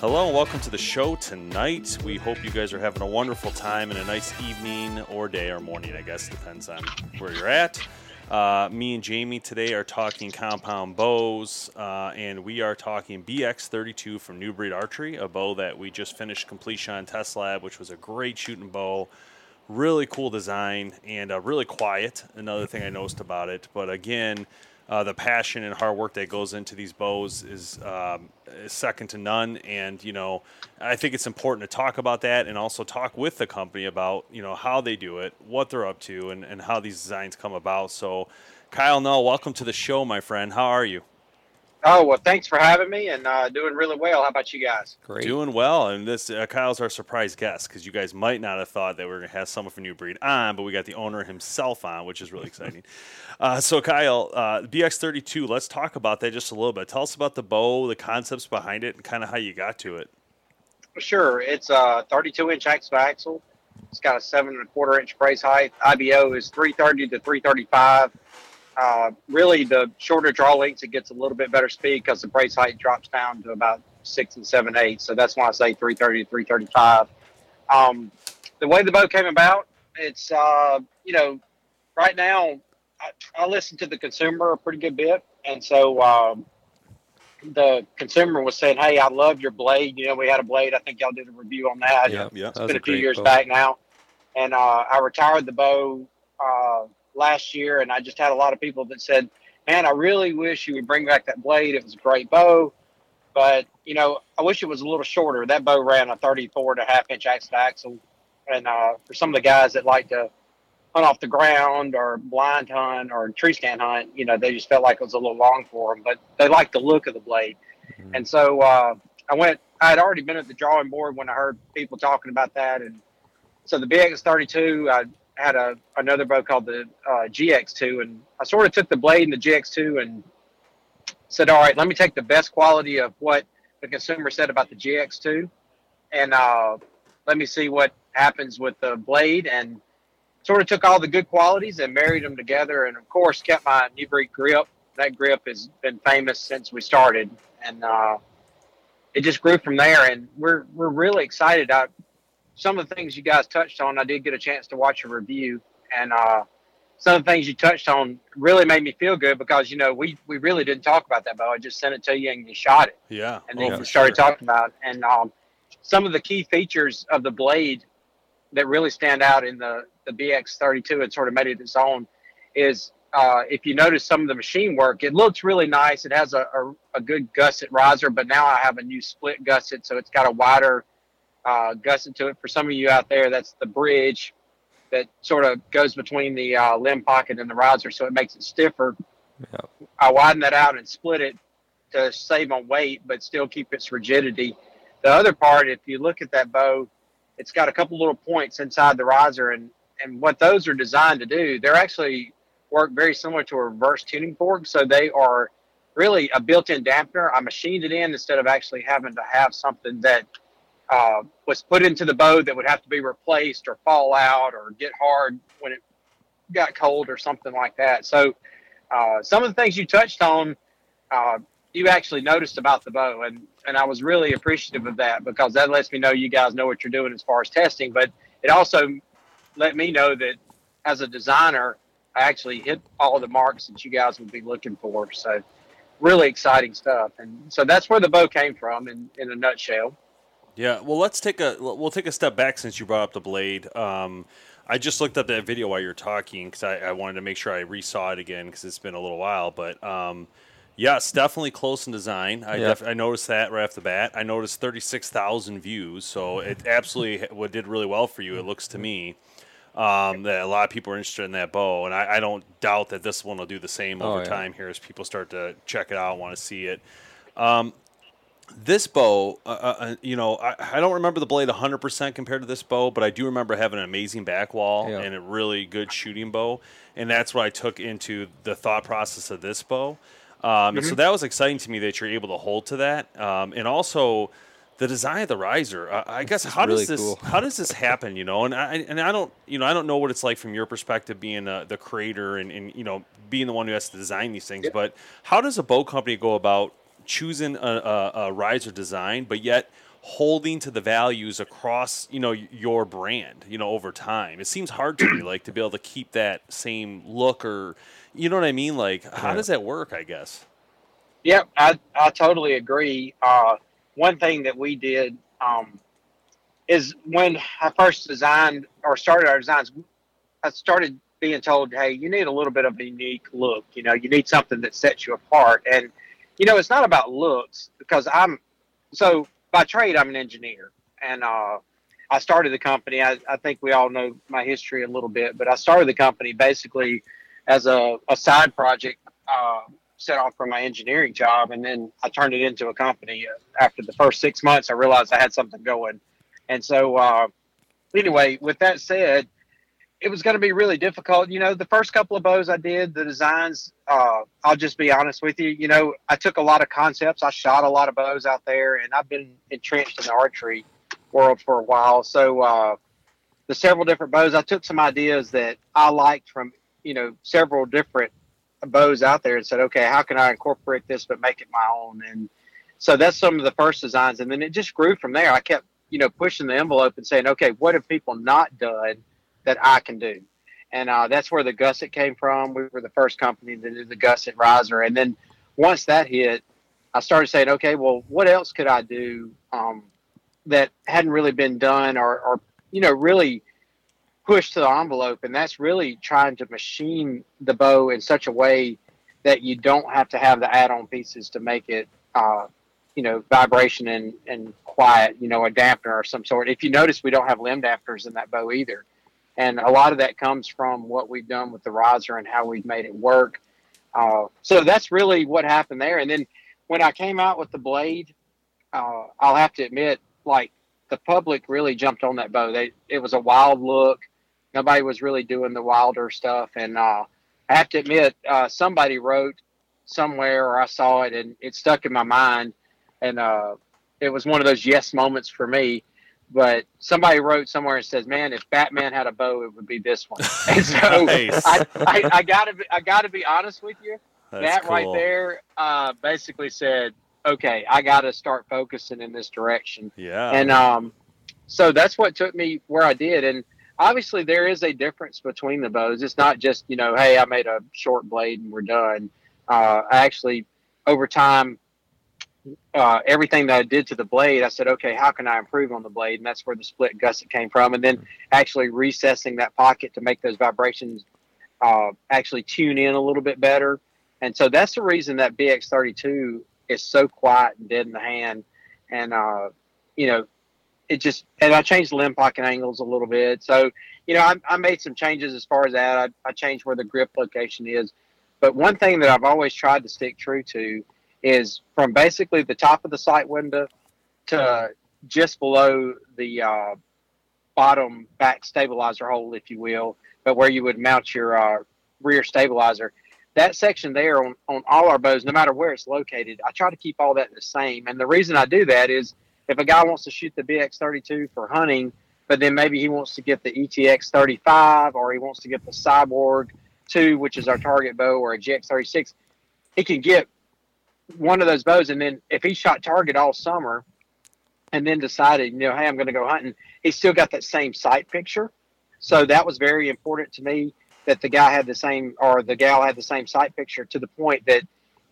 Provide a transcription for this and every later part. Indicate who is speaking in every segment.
Speaker 1: Hello and welcome to the show tonight. We hope you guys are having a wonderful time and a nice evening or day or morning, I guess, depends on where you're at. Uh, me and Jamie today are talking compound bows, uh, and we are talking BX32 from New Breed Archery, a bow that we just finished completion on Test Lab, which was a great shooting bow. Really cool design and uh, really quiet. Another thing I noticed about it. But again, uh, the passion and hard work that goes into these bows is, um, is second to none. And you know, I think it's important to talk about that and also talk with the company about you know how they do it, what they're up to, and, and how these designs come about. So, Kyle Null, welcome to the show, my friend. How are you?
Speaker 2: Oh well, thanks for having me, and uh, doing really well. How about you guys?
Speaker 1: Doing well, and this uh, Kyle's our surprise guest because you guys might not have thought that we are going to have someone from New Breed on, but we got the owner himself on, which is really exciting. uh, so, Kyle, uh, BX32, let's talk about that just a little bit. Tell us about the bow, the concepts behind it, and kind of how you got to it.
Speaker 2: Sure, it's a 32 inch axle axle. It's got a seven and a quarter inch brace height. IBO is 330 to 335. Uh, really, the shorter draw lengths, it gets a little bit better speed because the brace height drops down to about six and seven eighths. So that's why I say 330 to 335. Um, the way the bow came about, it's uh, you know, right now I, I listen to the consumer a pretty good bit, and so um, the consumer was saying, "Hey, I love your blade. You know, we had a blade. I think y'all did a review on that.
Speaker 1: Yeah, yeah.
Speaker 2: It's been a few years back now, and uh, I retired the bow last year, and I just had a lot of people that said, "Man, I really wish you would bring back that blade. It was a great bow, but you know, I wish it was a little shorter. That bow ran a 34 and a half inch axle to axle, and uh, for some of the guys that like to hunt off the ground or blind hunt or tree stand hunt, you know, they just felt like it was a little long for them, but they liked the look of the blade, and so uh, I went. I had already been at the drawing board when I heard people talking about that, and so the BX32, I had a another bow called the uh, GX2, and I sort of took the blade and the GX2 and said, all right, let me take the best quality of what the consumer said about the GX2, and uh, let me see what happens with the blade, and sort of took all the good qualities and married them together, and of course kept my new breed grip. That grip has been famous since we started, and uh, it just grew from there. And we're we're really excited. I, some of the things you guys touched on, I did get a chance to watch a review, and uh, some of the things you touched on really made me feel good because you know we we really didn't talk about that bow. I just sent it to you and you shot it,
Speaker 1: Yeah.
Speaker 2: and then
Speaker 1: oh,
Speaker 2: you started
Speaker 1: sure.
Speaker 2: talking about it. and um, some of the key features of the blade that really stand out in the the BX32 and sort of made it its own is uh, if you notice some of the machine work, it looks really nice. It has a, a, a good gusset riser, but now I have a new split gusset, so it's got a wider uh, gusset to it. For some of you out there, that's the bridge that sort of goes between the uh, limb pocket and the riser, so it makes it stiffer. I widen that out and split it to save on weight, but still keep its rigidity. The other part, if you look at that bow, it's got a couple little points inside the riser, and and what those are designed to do, they're actually work very similar to a reverse tuning fork. So they are really a built-in dampener. I machined it in instead of actually having to have something that uh, was put into the bow that would have to be replaced or fall out or get hard when it got cold or something like that. So uh, some of the things you touched on, uh, you actually noticed about the bow, and and I was really appreciative of that because that lets me know you guys know what you're doing as far as testing. But it also let me know that as a designer, I actually hit all the marks that you guys would be looking for. So really exciting stuff, and so that's where the bow came from in in a nutshell.
Speaker 1: Yeah, well, let's take a we'll take a step back since you brought up the blade. Um, I just looked up that video while you're talking because I, I, wanted to make sure I resaw it again because it's been a little while. But um, yes, definitely close in design. I, def- I noticed that right off the bat. I noticed thirty six thousand views, so it absolutely what did really well for you. It looks to me. Um, that a lot of people are interested in that bow, and I, I don't doubt that this one will do the same oh, over yeah. time here as people start to check it out, and want to see it. Um, this bow, uh, uh, uh, you know, I, I, don't remember the blade 100% compared to this bow, but I do remember having an amazing back wall yeah. and a really good shooting bow. And that's what I took into the thought process of this bow. Um, mm-hmm. And so that was exciting to me that you're able to hold to that. Um, and also the design of the riser. Uh, I guess how really does this cool. how does this happen? You know, and I and I don't you know I don't know what it's like from your perspective being uh, the creator and, and you know being the one who has to design these things. But how does a bow company go about choosing a, a, a riser design, but yet holding to the values across you know your brand you know over time. It seems hard to me like to be able to keep that same look or you know what i mean? Like how does that work i guess?
Speaker 2: Yep i, I totally agree. Uh, one thing that we did um, is when i first designed or started our designs i started being told hey you need a little bit of a unique look you know you need something that sets you apart. And you know, it's not about looks because I'm so by trade I'm an engineer, and uh, I started the company. I, I think we all know my history a little bit, but I started the company basically as a, a side project. Uh, set off from my engineering job, and then I turned it into a company. After the first six months, I realized I had something going, and so uh, anyway. With that said, it was going to be really difficult. You know, the first couple of bows I did, the designs, uh, I'll just be honest with you. You know, I took a lot of concepts. I shot a lot of bows out there, and I've been entrenched in the archery world for a while. So, uh, the several different bows, I took some ideas that I liked from, you know, several different bows out there and said, okay, how can I incorporate this but make it my own? And so that's some of the first designs. And then it just grew from there. I kept, you know, pushing the envelope and saying, okay, what have people not done? That I can do. And uh, that's where the gusset came from. We were the first company to do the gusset riser. And then once that hit, I started saying, okay, well, what else could I do um, that hadn't really been done or, or, you know, really pushed to the envelope? And that's really trying to machine the bow in such a way that you don't have to have the add-on pieces to make it, uh, you know, vibration and, and quiet, you know, a dampener or some sort. If you notice, we don't have limb dampeners in that bow either. And a lot of that comes from what we've done with the riser and how we've made it work. Uh, so that's really what happened there. And then when I came out with the blade, uh, I'll have to admit, like the public really jumped on that bow. They it was a wild look. Nobody was really doing the wilder stuff, and uh, I have to admit, uh, somebody wrote somewhere or I saw it, and it stuck in my mind, and uh, it was one of those yes moments for me but somebody wrote somewhere and says, "Man, if Batman had a bow, it would be this one." And so nice. I, I, I, gotta be, I gotta be honest with you. That's that cool. right there uh, basically said, "Okay, I gotta start focusing in this direction."
Speaker 1: Yeah.
Speaker 2: And um, so that's what took me where I did. And obviously, there is a difference between the bows. It's not just you know, hey, I made a short blade and we're done. Uh, I actually, over time, uh, everything that I did to the blade, I said, okay, how can I improve on the blade? And that's where the split gusset came from. And then actually recessing that pocket to make those vibrations uh, actually tune in a little bit better. And so that's the reason that BX32 is so quiet and dead in the hand. And, uh, you know, it just, and I changed the limb pocket angles a little bit. So, you know, I, I made some changes as far as that. I, I changed where the grip location is. But one thing that I've always tried to stick true to is from basically the top of the sight window to just below the uh, bottom back stabilizer hole, if you will, but where you would mount your uh, rear stabilizer. That section there on, on all our bows, no matter where it's located, I try to keep all that the same. And the reason I do that is if a guy wants to shoot the BX32 for hunting, but then maybe he wants to get the ETX 35 or he wants to get the Cyborg 2, which is our target bow, or a GX 36, he can get one of those bows. And then if he shot target all summer and then decided, you know, hey, I'm going to go hunting, he still got that same sight picture. So that was very important to me that the guy had the same or the gal had the same sight picture to the point that,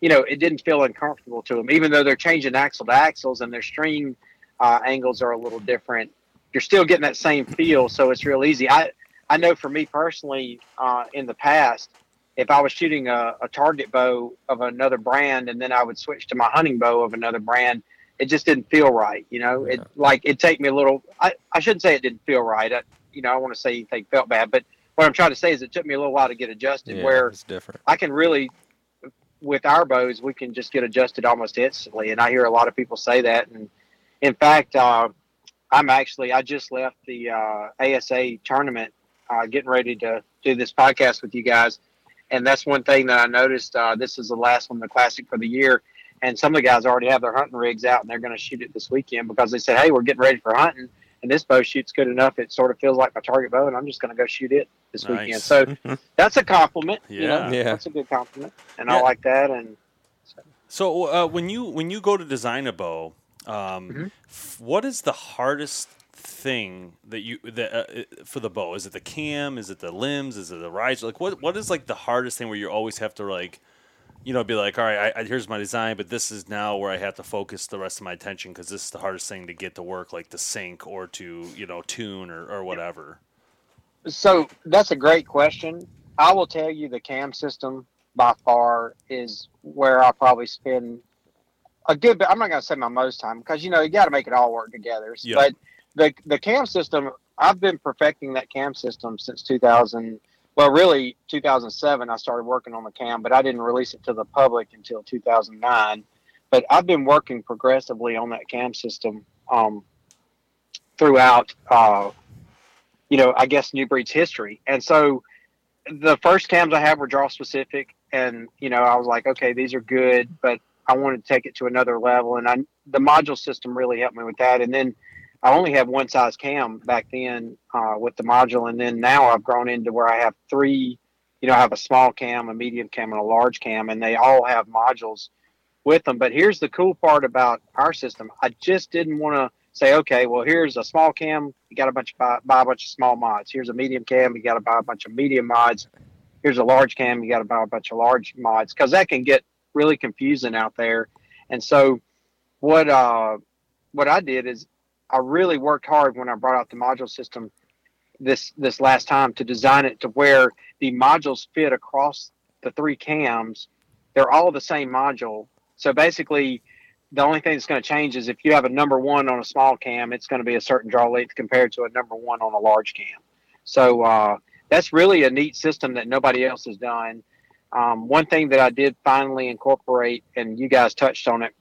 Speaker 2: you know, it didn't feel uncomfortable to him, even though they're changing axle to axles and their string uh, angles are a little different. You're still getting that same feel, so it's real easy. I I know for me personally, uh, in the past, if I was shooting a, a target bow of another brand and then I would switch to my hunting bow of another brand, it just didn't feel right. You know, it like it take me a little. I, I shouldn't say it didn't feel right. I, you know, I want to say anything felt bad, but what I'm trying to say is it took me a little while to get adjusted.
Speaker 3: Yeah,
Speaker 2: where
Speaker 3: it's different.
Speaker 2: I can really, with our bows, we can just get adjusted almost instantly. And I hear a lot of people say that. And in fact, uh, I'm actually I just left the uh, ASA tournament, uh, getting ready to do this podcast with you guys. And that's one thing that I noticed. Uh, this is the last one, the classic for the year. And some of the guys already have their hunting rigs out, and they're going to shoot it this weekend because they said, "Hey, we're getting ready for hunting." and this bow shoots good enough. It sort of feels like my target bow, and I'm just going to go shoot it this
Speaker 1: Nice.
Speaker 2: weekend. So that's a compliment. You
Speaker 1: Yeah.
Speaker 2: know,
Speaker 3: Yeah.
Speaker 2: that's a good compliment, and
Speaker 1: Yeah.
Speaker 2: I like that. And
Speaker 1: So uh, when you when you go to design a bow, um,
Speaker 2: Mm-hmm.
Speaker 1: f- what is the hardest thing that you that uh, uh, for the bow? Is it the cam? Is it the limbs? Is it the riser? Like what what is like the hardest thing where you always have to like, you know, be like, all right, I, I, here's my design, but this is now where I have to focus the rest of my attention because this is the hardest thing to get to work, like to sync or to you know tune or, or whatever.
Speaker 2: so that's a great question. I will tell you the cam system by far is where I probably spend a good bit. I'm not going to say my most time because you know you got to make it all work together.
Speaker 1: Yeah.
Speaker 2: But the the cam system, I've been perfecting that cam system since 2000. Well, really 2007. I started working on the cam, but I didn't release it to the public until 2009. But I've been working progressively on that cam system um, throughout. Uh, you know, I guess New Breed's history. And so the first cams I had were draw specific, and you know, I was like, okay, these are good, but I wanted to take it to another level, and I the module system really helped me with that. And then I only had one size cam back then uh, with the module, and then now I've grown into where I have three. You know, I have a small cam, a medium cam, and a large cam, and they all have modules with them. But here's the cool part about our system: I just didn't want to say, okay, well, here's a small cam, you got a bunch of buy, buy a bunch of small mods. Here's a medium cam, you got to buy a bunch of medium mods. Here's a large cam, you got to buy a bunch of large mods because that can get really confusing out there. And so, what uh, what I did is I really worked hard when I brought out the module system this this last time to design it to where the modules fit across the three cams. They're all the same module. So basically, the only thing that's going to change is if you have a number one on a small cam, it's going to be a certain draw length compared to a number one on a large cam. So uh, that's really a neat system that nobody else has done. Um, one thing that I did finally incorporate, and you guys touched on it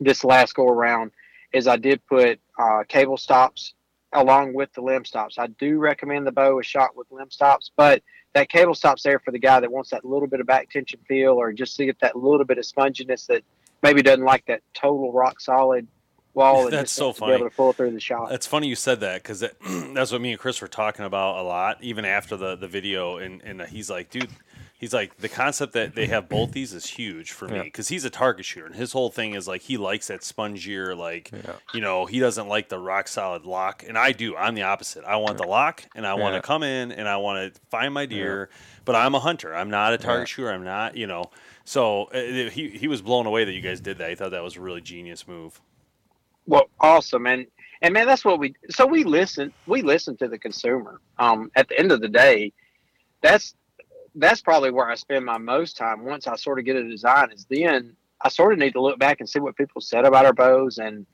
Speaker 2: this last go around, is I did put uh, cable stops along with the limb stops. I do recommend the bow is shot with limb stops, but that cable stop's there for the guy that wants that little bit of back tension feel or just to get that little bit of sponginess that maybe doesn't like that total rock solid wall.
Speaker 1: That's so funny.
Speaker 2: Be able to pull through the shot.
Speaker 1: It's funny you said that because that, that's what me and Chris were talking about a lot, even after the, the video. And, and he's like, dude, he's like, the concept that they have both these is huge for me
Speaker 3: Yeah.
Speaker 1: because he's a target shooter. And his whole thing is like, he likes that spongier, like,
Speaker 3: Yeah.
Speaker 1: you know, he doesn't like the rock solid lock. And I do. I'm the opposite. I want the lock and I want to
Speaker 3: Yeah.
Speaker 1: come in and I want to find my deer. But I'm a hunter. I'm not a target shooter. I'm not, you know. So uh, he, he was blown away that you guys did that. He thought that was a really genius move.
Speaker 2: Well, awesome, and and man, that's what we. So we listen. We listen to the consumer. Um, at the end of the day, that's that's probably where I spend my most time. Once I sort of get a design, is then I sort of need to look back and see what people said about our bows, and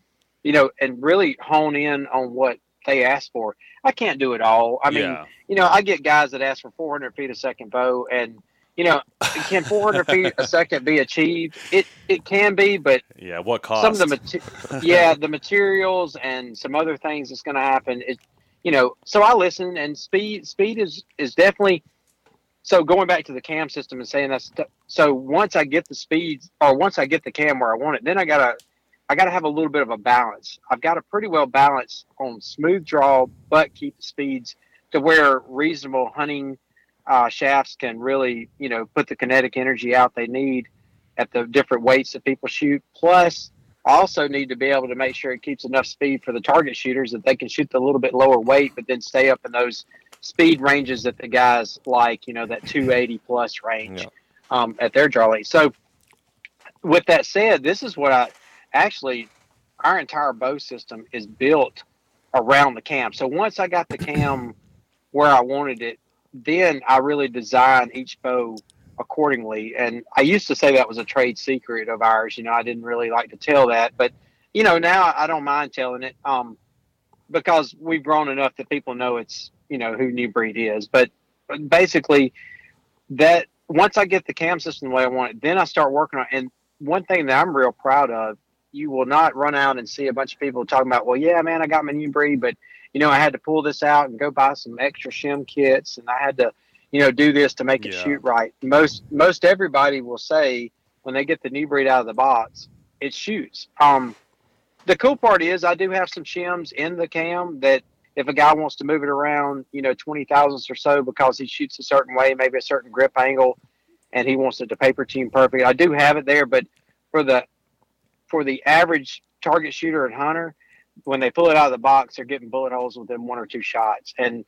Speaker 2: you know, and really hone in on what they asked for. I can't do it all. I mean,
Speaker 1: yeah.
Speaker 2: you know, I get guys that ask for 400 feet a second bow, and you know, can 400 feet a second be achieved? It it can be, but
Speaker 1: Yeah. What cost?
Speaker 2: some of the mate- yeah the materials and some other things that's going to happen it you know so i listen and speed speed is is definitely so going back to the cam system and saying that's so once I get the speeds or once I get the cam where I want it, then I gotta I gotta have a little bit of a balance. I've got a pretty well balance on smooth draw, but keep the speeds to where reasonable hunting uh, shafts can really you know put the kinetic energy out they need at the different weights that people shoot. Plus, I also need to be able to make sure it keeps enough speed for the target shooters that they can shoot the little bit lower weight, but then stay up in those speed ranges that the guys like, you know, that 280 plus range yeah. um, at their draw weight. So, with that said, this is what I actually, our entire bow system is built around the cam. So, once I got the cam where I wanted it, then I really designed each bow accordingly. And I used to say that was a trade secret of ours. You know, I didn't really like to tell that, but you know, now I don't mind telling it um, because we've grown enough that people know it's you know who New Breed is. But basically, that once I get the cam system the way I want it, then I start working on. It. And one thing that I'm real proud of, you will not run out and see a bunch of people talking about, well, yeah, man, I got my New Breed, but you know, I had to pull this out and go buy some extra shim kits, and I had to you know, do this to make it yeah. shoot right. Most most everybody will say when they get the new breed out of the box, it shoots. Um, the cool part is I do have some shims in the cam that if a guy wants to move it around, you know, twenty thousandths or so because he shoots a certain way, maybe a certain grip angle, and he wants it to paper tune perfect. I do have it there, but for the for the average target shooter and hunter, when they pull it out of the box, they're getting bullet holes within one or two shots, and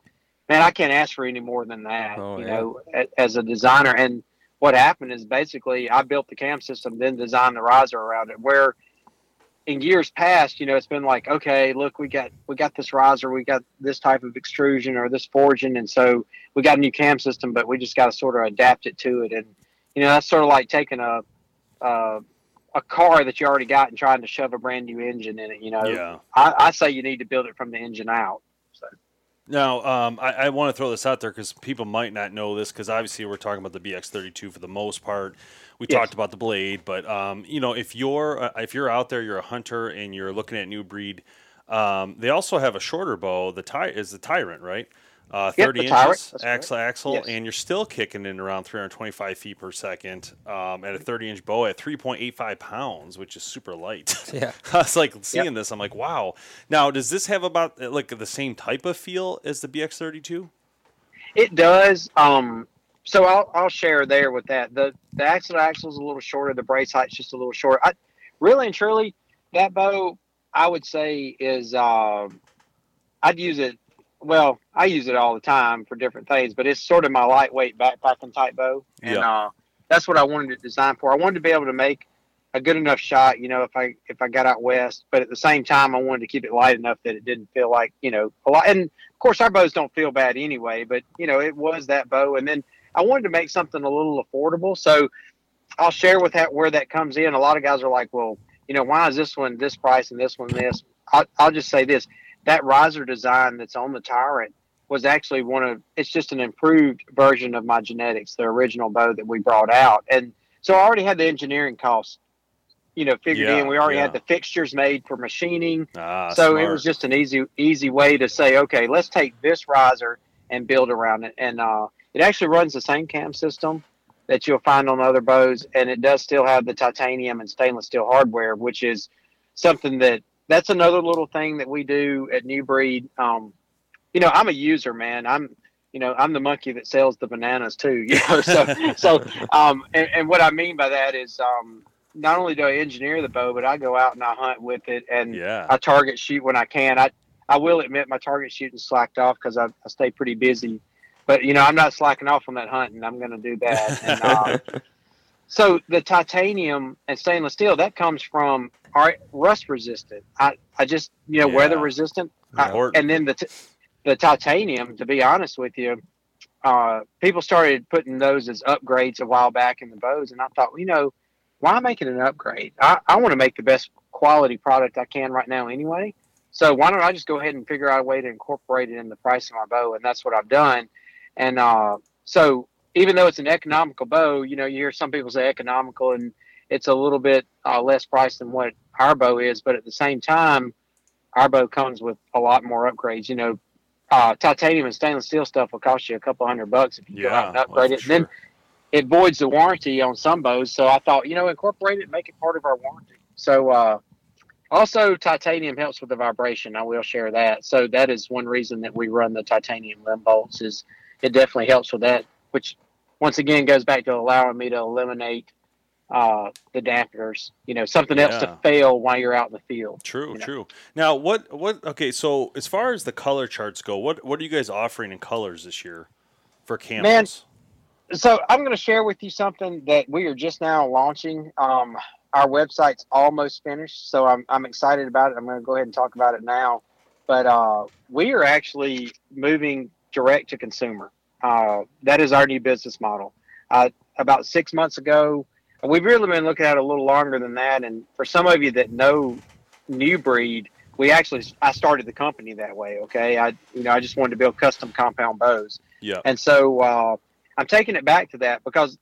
Speaker 2: man, I can't ask for any more than that. Oh, you yeah. know, as a designer. And what happened is basically I built the cam system, then designed the riser around it. Where in years past, you know, it's been like, okay, look, we got we got this riser, we got this type of extrusion or this forging, and so we got a new cam system, but we just got to sort of adapt it to it. And you know, that's sort of like taking a uh, a car that you already got and trying to shove a brand new engine in it. You know,
Speaker 1: yeah.
Speaker 2: I, I say you need to build it from the engine out. So.
Speaker 1: Now, um, I, I want to throw this out there because people might not know this because obviously we're talking about the BX32 for the most part. We yes. talked about the blade, but um, you know, if you're uh, if you're out there, you're a hunter and you're looking at new breed. Um, they also have a shorter bow. The ty is the Tyrant, right? uh, 30 yep, inches axle axle, yes. and you're still kicking in around 325 feet per second um, at a 30 inch bow at 3.85 pounds, which is super light.
Speaker 3: Yeah,
Speaker 1: I was like seeing yep. this, I'm like, wow. Now, does this have about like the same type of feel as the BX32?
Speaker 2: It does. Um, so I'll I'll share there with that. The the axle axle is a little shorter. The brace height's just a little short. I really and truly that bow I would say is uh, I'd use it well, I use it all the time for different things, but it's sort of my lightweight backpacking type bow, and yeah. uh, that's what I wanted it designed for. I wanted to be able to make a good enough shot, you know, if I if I got out west, but at the same time, I wanted to keep it light enough that it didn't feel like you know a lot. And of course, our bows don't feel bad anyway, but you know, it was that bow, and then I wanted to make something a little affordable, so I'll share with that where that comes in. A lot of guys are like, well, you know, why is this one this price and this one this? I'll, I'll just say this that riser design that's on the Tyrant was actually one of it's just an improved version of my Genetix, the original bow that we brought out. And so I already had the engineering costs, you know, figured yeah, in. We already yeah. had the fixtures made for machining.
Speaker 1: Ah,
Speaker 2: so
Speaker 1: smart.
Speaker 2: it was just an easy easy way to say, okay, let's take this riser and build around it. And uh, it actually runs the same cam system that you'll find on other bows, and it does still have the titanium and stainless steel hardware, which is something that that's another little thing that we do at New Breed. Um, you know, I'm a user, man. I'm, you know, I'm the monkey that sells the bananas too. You know, so so um, and, and what I mean by that is um, not only do I engineer the bow, but I go out and I hunt with it, and
Speaker 1: yeah.
Speaker 2: I target shoot when I can. I I will admit my target shooting slacked off because I, I stay pretty busy, but you know I'm not slacking off on that hunting. I'm going to do that. And, uh, so the titanium and stainless steel that comes from are rust resistant. I, I just you know yeah. weather resistant. I, and then the t- the titanium. To be honest with you, uh, people started putting those as upgrades a while back in the bows, and I thought, well, you know, why make it an upgrade? I, I want to make the best quality product I can right now anyway. So why don't I just go ahead and figure out a way to incorporate it in the price of my bow? And that's what I've done. And uh, so even though it's an economical bow, you know, you hear some people say economical and it's a little bit uh, less price than what our bow is, but at the same time, our bow comes with a lot more upgrades. You know, uh, titanium and stainless steel stuff will cost you a couple hundred bucks if you go out and upgrade
Speaker 1: for
Speaker 2: it. And then it voids the warranty on some bows. So I thought, you know, incorporate it, make it part of our warranty. So uh, also titanium helps with the vibration. I will share that. So that is one reason that we run the titanium limb bolts is it definitely helps with that, which once again goes back to allowing me to eliminate uh, the dampeners. You know, something else to fail while you're out in the field.
Speaker 1: True,
Speaker 2: you know.
Speaker 1: true. Now, what, what? Okay, so as far as the color charts go, what, what are you guys offering in colors this year for camos?
Speaker 2: Man, so I'm going to share with you something that we are just now launching. Um, our website's almost finished, so I'm, I'm excited about it. I'm going to go ahead and talk about it now. But uh, we are actually moving direct to consumer. Uh, that is our new business model. Uh, about six months ago, we've really been looking at it a little longer than that. And for some of you that know New Breed, we actually I started the company that way. Okay, I you know I just wanted to build custom compound bows.
Speaker 1: yeah,
Speaker 2: And so uh, I'm taking it back to that because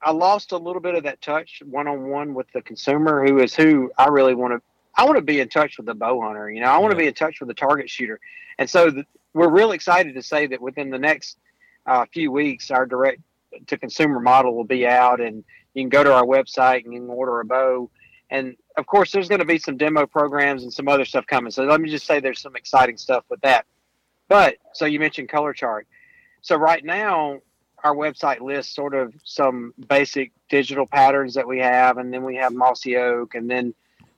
Speaker 2: I lost a little bit of that touch one on one with the consumer, who is who I really want to. I want to be in touch with the bow hunter. You know, I want to be in touch with the target shooter. And so the, we're real excited to say that within the next uh, few weeks, our direct to consumer model will be out, and you can go to our website and you can order a bow. And of course, there's going to be some demo programs and some other stuff coming. So let me just say there's some exciting stuff with that. But so you mentioned color chart. So right now, our website lists sort of some basic digital patterns that we have, and then we have mossy oak, and then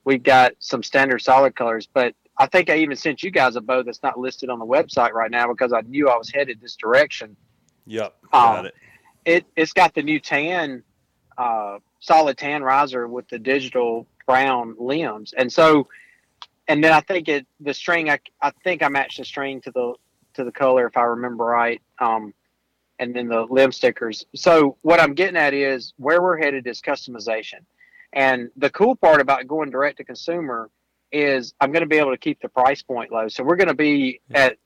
Speaker 2: we've got some standard solid colors. But I think I even sent you guys a bow that's not listed on the website right now because I knew I was headed this direction.
Speaker 1: yep,
Speaker 2: Uh,
Speaker 1: got it.
Speaker 2: It it's got the new tan, uh, solid tan riser with the digital brown limbs, and so, and then I think it the string I I think I matched the string to the to the color if I remember right. Um, and then the limb stickers. So what I'm getting at is where we're headed is customization. And the cool part about going direct to consumer is I'm going to be able to keep the price point low. So we're going to be at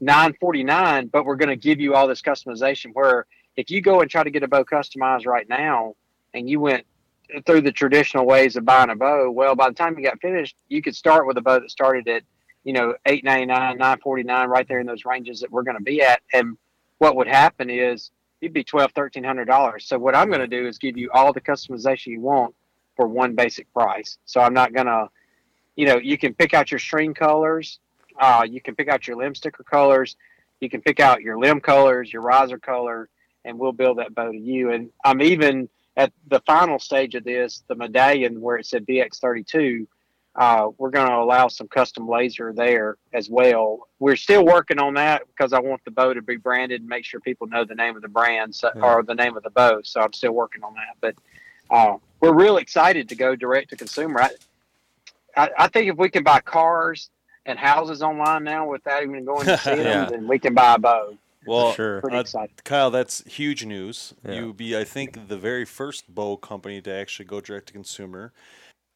Speaker 2: 949, but we're going to give you all this customization where if you go and try to get a bow customized right now and you went through the traditional ways of buying a bow, well, by the time you got finished, you could start with a bow that started at, you know, 899, 949, right there in those ranges that we're going to be at. And what would happen is you'd be twelve, thirteen hundred dollars. So what I'm going to do is give you all the customization you want for one basic price. So I'm not going to, you know, you can pick out your string colors, uh, you can pick out your limb sticker colors, you can pick out your limb colors, your riser color, and we'll build that bow to you. And I'm even at the final stage of this, the medallion where it said BX32. Uh, we're going to allow some custom laser there as well. We're still working on that because I want the bow to be branded and make sure people know the name of the brand so, or the name of the bow. So I'm still working on that. But uh, we're real excited to go direct to consumer. I, I, I think if we can buy cars and houses online now without even going to see
Speaker 3: Yeah.
Speaker 2: them, then we can buy a bow.
Speaker 1: Well,
Speaker 3: sure.
Speaker 2: Pretty
Speaker 1: uh. Kyle, that's huge news.
Speaker 3: Yeah.
Speaker 1: You be, I think, the very first bow company to actually go direct to consumer.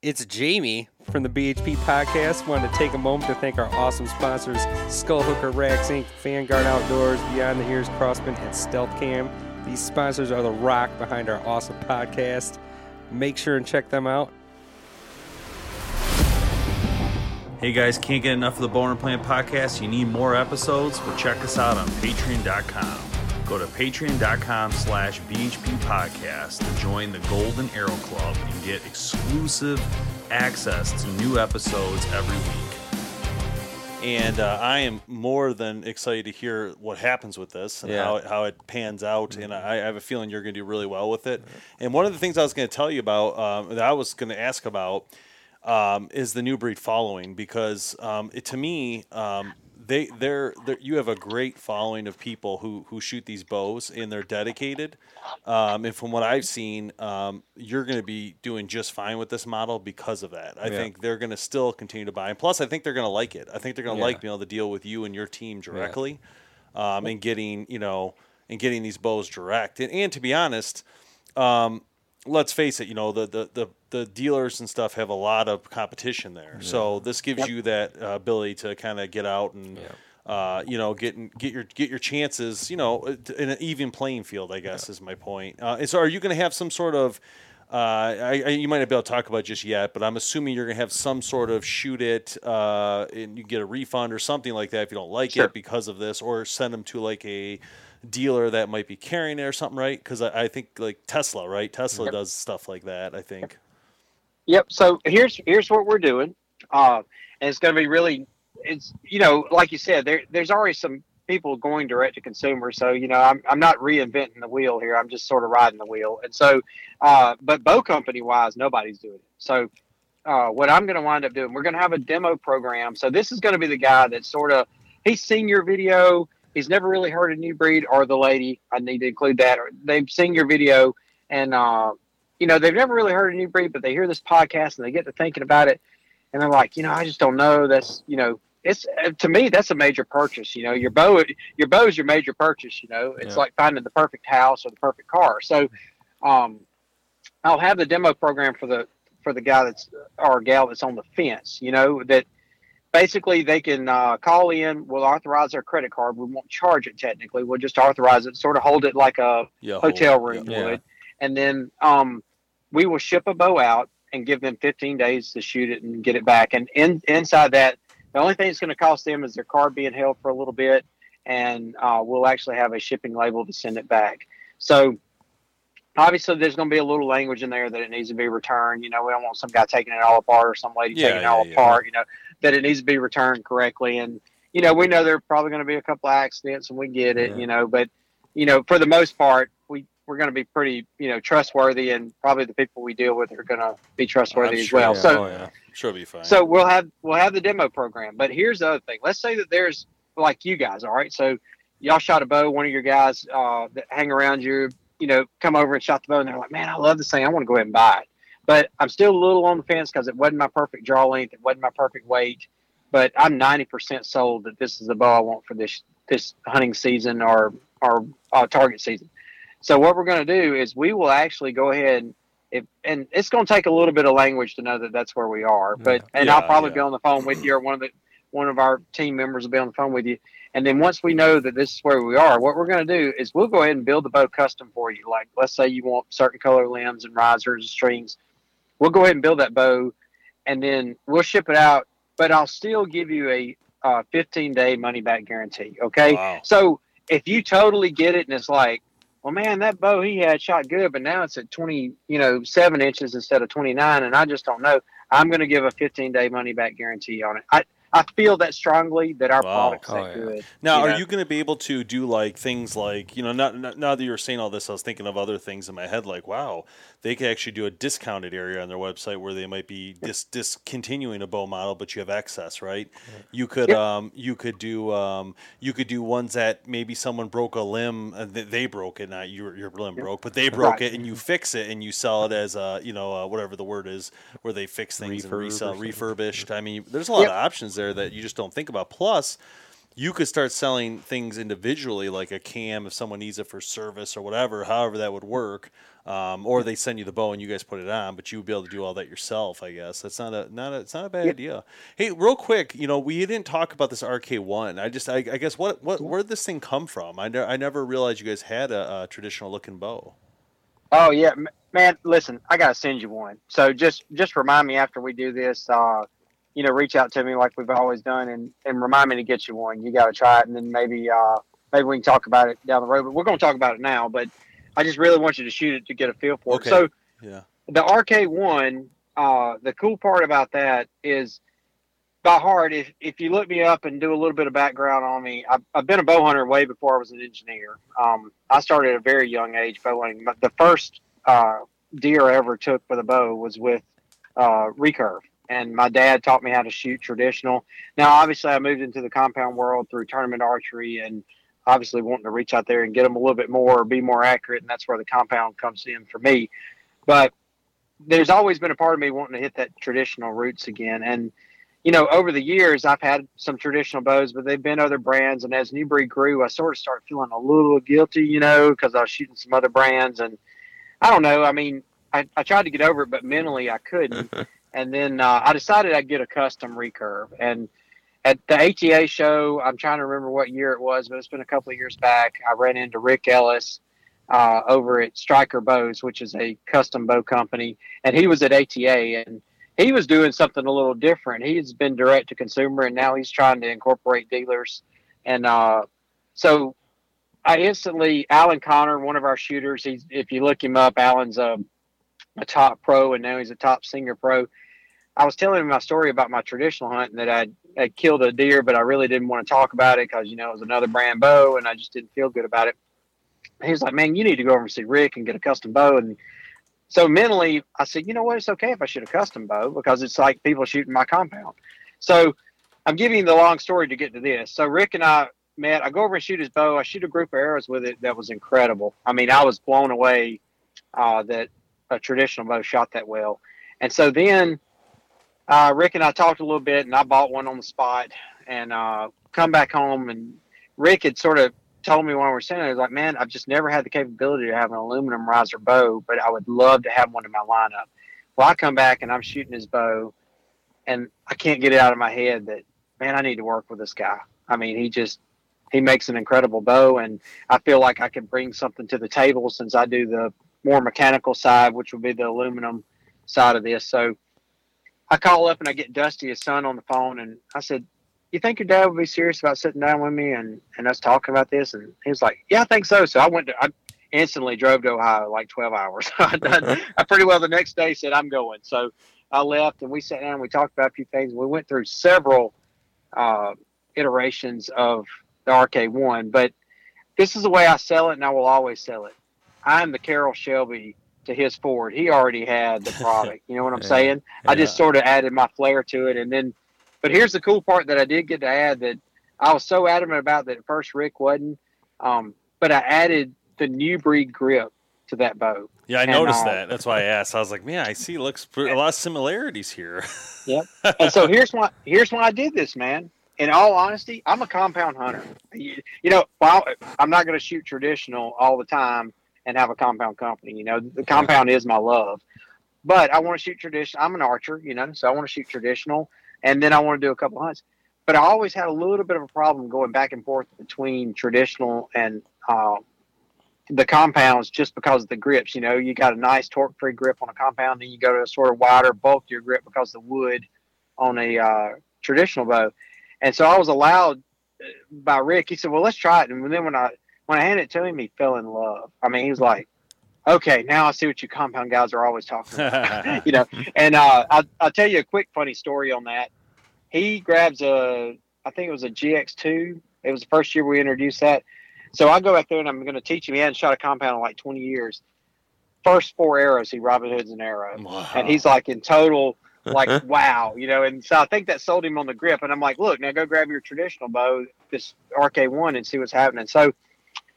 Speaker 4: It's Jamie from the BHP podcast. Wanted to take a moment to thank our awesome sponsors Skull Hooker RAXX Inc., Vanguard Outdoors, Beyond the Ears Crosman, and Stealth Cam. These sponsors are the rock behind our awesome podcast. Make sure and check them out.
Speaker 1: Hey guys, can't get enough of the Bow Hunter Planet podcast? You need more episodes? Well, check us out on patreon.com. Go to patreon.com slash BHP podcast to join the Golden Arrow Club and get exclusive access to new episodes every week. And uh, I am more than excited to hear what happens with this and
Speaker 3: Yeah.
Speaker 1: how, it, how it pans out. And I, I have a feeling you're going to do really well with it. And one of the things I was going to tell you about, um, that I was going to ask about, um, is the new breed following because um, it, to me um, they they're, they're you have a great following of people who who shoot these bows and they're dedicated. Um, and from what I've seen um, you're going to be doing just fine with this model because of that. I
Speaker 3: Yeah.
Speaker 1: think they're going to still continue to buy and plus I think they're going to like it. I think they're going to
Speaker 3: Yeah.
Speaker 1: like being able to deal with you and your team directly um, and getting you know and getting these bows direct. And, and to be honest um, let's face it, you know, the, the, the, the dealers and stuff have a lot of competition there. So this gives you that uh, ability to kind of get out and, uh, you know, get get your get your chances, you know, in an even playing field. I guess is my point. Uh, and so, are you going to have some sort of Uh, I, I, you might not be able to talk about it just yet, but I'm assuming you're going to have some sort of shoot it, uh, and you get a refund or something like that if you don't like
Speaker 2: Sure.
Speaker 1: it because of this, or send them to like a dealer that might be carrying it or something, right? Because I, I think like Tesla, right? Tesla does stuff like that. I think.
Speaker 2: Yep. So here's here's what we're doing, uh, and it's going to be really, it's you know, like you said, there there's already some people going direct to consumer. So you know, I'm I'm not reinventing the wheel here. I'm just sort of riding the wheel. And so, uh, but bow company wise, nobody's doing it. So. Uh, what I'm going to wind up doing, we're going to have a demo program. So this is going to be the guy that sort of he's seen your video. He's never really heard a new breed or the lady. I need to include that. Or they've seen your video and uh, you know, they've never really heard a new breed, but they hear this podcast and they get to thinking about it, and they're like, you know, I just don't know. That's you know, it's uh, to me that's a major purchase. You know, your bow, your bow is your major purchase. You know, it's
Speaker 4: Yeah.
Speaker 2: like finding the perfect house or the perfect car. So, um, I'll have the demo program for the for the guy that's or gal that's on the fence. You know that. Basically, they can uh, call in. We'll authorize their credit card. We won't charge it technically. We'll just authorize it, sort of hold it like a
Speaker 1: Yeah.
Speaker 2: hotel room
Speaker 1: yeah.
Speaker 2: would, and then um, we will ship a bow out and give them 15 days to shoot it and get it back. And in, inside that, the only thing it's going to cost them is their card being held for a little bit, and uh, we'll actually have a shipping label to send it back. So obviously, there's going to be a little language in there that it needs to be returned. You know, we don't want some guy taking it all apart or some lady
Speaker 1: Yeah,
Speaker 2: taking it
Speaker 1: yeah,
Speaker 2: all
Speaker 1: yeah.
Speaker 2: apart. You know, that it needs to be returned correctly. And you know, we know there are probably going to be a couple of accidents, and we get it. You know, but you know, for the most part, we're going to be pretty, you know, trustworthy, and probably the people we deal with are going to be trustworthy
Speaker 1: I'm
Speaker 2: as
Speaker 1: sure,
Speaker 2: well.
Speaker 1: yeah.
Speaker 2: So,
Speaker 4: oh, yeah.
Speaker 1: Sure, be fine.
Speaker 2: so we'll have we'll have the demo program. But here's the other thing. Let's say that there's like you guys, all right. So y'all shot a bow. One of your guys uh, that hang around you, you know, come over and shot the bow, and they're like, "Man, I love this thing. I want to go ahead and buy it." But I'm still a little on the fence because it wasn't my perfect draw length. It wasn't my perfect weight. But I'm 90% sold that this is the bow I want for this this hunting season or or uh, target season. So what we're going to do is we will actually go ahead and if, and it's going to take a little bit of language to know that that's where we are. But and I'll probably
Speaker 1: yeah.
Speaker 2: be on the phone with you, or one of the one of our team members will be on the phone with you. And then once we know that this is where we are, what we're going to do is we'll go ahead and build the bow custom for you. Like let's say you want certain color limbs and risers and strings, we'll go ahead and build that bow, and then we'll ship it out. But I'll still give you a uh, 15 day money back guarantee. Okay.
Speaker 1: Wow.
Speaker 2: So if you totally get it and it's like, well, man, that bow he had shot good, but now it's at 20, you know, seven inches instead of 29, and I just don't know. I'm going to give a 15 day money back guarantee on it. I, I feel that strongly that our
Speaker 1: Wow.
Speaker 2: product's
Speaker 4: Oh,
Speaker 2: that
Speaker 4: yeah.
Speaker 2: good.
Speaker 1: Now,
Speaker 2: you
Speaker 1: are
Speaker 2: know?
Speaker 1: you going to be able to do like things like you know? Not, not, now that you were saying all this, I was thinking of other things in my head. Like, wow, they could actually do a discounted area on their website where they might be dis- discontinuing a bow model, but you have excess, right? You could
Speaker 2: Yep.
Speaker 1: um, you could do um, you could do ones that maybe someone broke a limb, uh, they broke it, not your your limb broke, but they broke
Speaker 2: Right.
Speaker 1: it, and you fix it and you sell it as a you know uh, whatever the word is, where they fix things and
Speaker 4: Refurb or
Speaker 1: resell
Speaker 4: something.
Speaker 1: refurbished. I mean, there's a lot
Speaker 2: Yep.
Speaker 1: of options there that you just don't think about. Plus you could start selling things individually, like a cam if someone needs it for service or whatever, however that would work. Um, or they send you the bow and you guys put it on, but you would be able to do all that yourself. I guess that's not a not a it's not a bad
Speaker 2: Yeah.
Speaker 1: idea. Hey, real quick, you know, we didn't talk about this RK one. I just I, I guess what what where did this thing come from? I, ne- I never realized you guys had a, a traditional looking bow.
Speaker 2: Oh yeah, man. Listen, I gotta send you one. So just just remind me after we do this. Uh, you know, reach out to me like we've always done, and and remind me to get you one. You gotta try it, and then maybe uh maybe we can talk about it down the road. But we're gonna talk about it now. But I just really want you to shoot it to get a feel for
Speaker 1: Okay.
Speaker 2: it. So
Speaker 1: Yeah.
Speaker 2: the RK one, uh, the cool part about that is by heart, if, if you look me up and do a little bit of background on me, I've, I've been a bow hunter way before I was an engineer. Um, I started at a very young age bow hunting. But the first uh, deer I ever took with a bow was with uh, recurve. And my dad taught me how to shoot traditional. Now, obviously, I moved into the compound world through tournament archery and obviously wanting to reach out there and get them a little bit more, be more accurate. And that's where the compound comes in for me. But there's always been a part of me wanting to hit that traditional roots again. And, you know, over the years, I've had some traditional bows, but they've been other brands. And as New Breed grew, I sort of started feeling a little guilty, you know, because I was shooting some other brands. And I don't know. I mean, I, I tried to get over it, but mentally I couldn't. and then uh, I decided I'd get a custom recurve. And at the ATA show, I'm trying to remember what year it was, but it's been a couple of years back. I ran into Rick Ellis, uh, over at Striker Bows, which is a custom bow company, and he was at ATA and he was doing something a little different. He's been direct to consumer, and now he's trying to incorporate dealers. And uh, so, I instantly Alan Connor, one of our shooters. He's if you look him up, Alan's a, a top pro, and now he's a top senior pro. I was telling him my story about my traditional hunt and that I'd, I'd killed a deer, but I really didn't want to talk about it because you know it was another brand bow, and I just didn't feel good about it. He was like, "Man, you need to go over and see Rick and get a custom bow." And so mentally, I said, "You know what? It's okay if I shoot a custom bow because it's like people shooting my compound." So I'm giving you the long story to get to this. So Rick and I met. I go over and shoot his bow. I shoot a group of arrows with it that was incredible. I mean, I was blown away uh, that a traditional bow shot that well. And so then uh, Rick and I talked a little bit, and I bought one on the spot, and uh, come back home, and Rick had sort of told me when we were sitting there, he was like, "Man, I've just never had the capability to have an aluminum riser bow, but I would love to have one in my lineup." Well, I come back and I'm shooting his bow, and I can't get it out of my head that, man, I need to work with this guy. I mean, he just he makes an incredible bow, and I feel like I can bring something to the table since I do the more mechanical side, which would be the aluminum side of this. So I call up and I get Dusty, his son, on the phone, and I said, "You think your dad would be serious about sitting down with me and and us talking about this?" And he was like, "Yeah, I think so." So I went to I instantly drove to Ohio, like twelve hours. I, I pretty well the next day said I'm going. So I left and we sat down and we talked about a few things. We went through several uh, iterations of the RK1, but this is the way I sell it, and I will always sell it. I'm the Carroll Shelby to his Ford. He already had the product. You know what I'm
Speaker 1: Yeah.
Speaker 2: saying? I just sort of added my flair to it, and then. But here's the cool part that I did get to add that I was so adamant about that at first Rick wasn't. Um, but I added the new breed grip to that bow.
Speaker 1: Yeah, I
Speaker 2: And,
Speaker 1: noticed
Speaker 2: uh,
Speaker 1: that. That's why I asked. I was like, man, I see looks a lot of similarities here.
Speaker 2: Yep. and so here's why here's why I did this, man. In all honesty, I'm a compound hunter. You, you know, while I'm not going to shoot traditional all the time and have a compound company. You know, the compound is my love, but I want to shoot traditional. I'm an archer, you know, so I want to shoot traditional, and then I want to do a couple hunts. But I always had a little bit of a problem going back and forth between traditional and uh, the compounds just because of the grips. You know, you got a nice torque free grip on a compound, then you go to a sort of wider, bulkier grip because the wood on a uh, traditional bow. And so I was allowed uh, by Rick. He said, "Well, let's try it." And then when I when I handed it to him, he fell in love. I mean, he was like, "Okay, now I see what you compound guys are always talking about." you know. And uh, I'll, I'll tell you a quick funny story on that. He grabs a, I think it was a GX2. It was the first year we introduced that. So I go back there and I'm going to teach him. He hadn't shot a compound in like 20 years. First four arrows, he Robin Hood's an arrow,
Speaker 1: Wow.
Speaker 2: and he's like in total, like wow, you know. And so I think that sold him on the grip. And I'm like, look, now go grab your traditional bow, this RK1, and see what's happening. So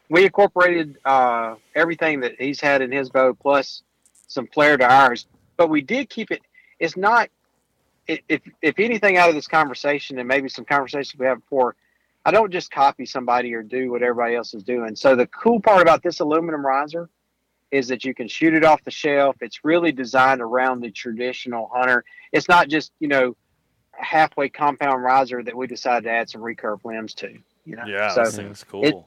Speaker 2: we incorporated uh, everything that he's had in his bow plus some flair to ours, but we did keep it. It's not. If if anything out of this conversation and maybe some conversations we have before, I don't just copy somebody or do what everybody else is doing. So the cool part about this aluminum riser is that you can shoot it off the shelf. It's really designed around the traditional hunter. It's not just you know a halfway compound riser that we decided to add some recurve limbs to. You know,
Speaker 1: yeah,
Speaker 2: so
Speaker 1: this thing's cool.